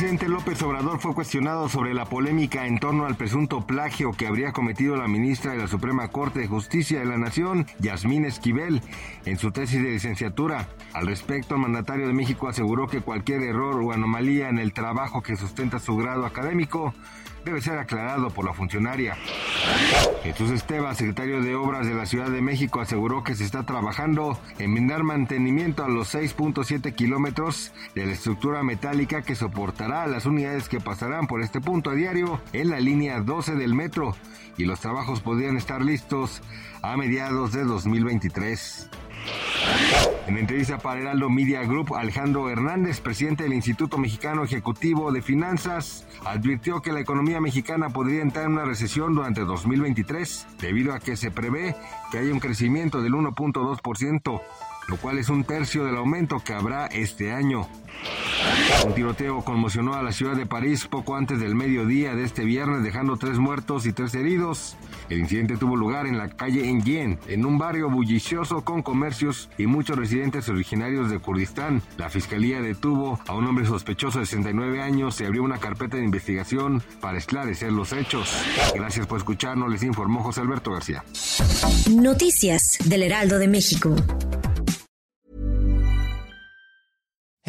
Presidente López Obrador fue cuestionado sobre la polémica en torno al presunto plagio que habría cometido la ministra de la Suprema Corte de Justicia de la Nación, Yasmín Esquivel, en su tesis de licenciatura. Al respecto, el mandatario de México aseguró que cualquier error o anomalía en el trabajo que sustenta su grado académico debe ser aclarado por la funcionaria. Jesús Esteba, secretario de Obras de la Ciudad de México, aseguró que se está trabajando en dar mantenimiento a los 6.7 kilómetros de la estructura metálica que soportará las unidades que pasarán por este punto a diario en la línea 12 del metro y los trabajos podrían estar listos a mediados de 2023. En entrevista para Heraldo Media Group, Alejandro Hernández, presidente del Instituto Mexicano Ejecutivo de Finanzas, advirtió que la economía mexicana podría entrar en una recesión durante 2023 debido a que se prevé que haya un crecimiento del 1.2%, lo cual es un tercio del aumento que habrá este año. Un tiroteo conmocionó a la ciudad de París poco antes del mediodía de este viernes, dejando tres muertos y tres heridos. El incidente tuvo lugar en la calle Enghien, en un barrio bullicioso con comercios y muchos residentes originarios de Kurdistán. La fiscalía detuvo a un hombre sospechoso de 69 años y abrió una carpeta de investigación para esclarecer los hechos. Gracias por escucharnos, les informó José Alberto García. Noticias del Heraldo de México.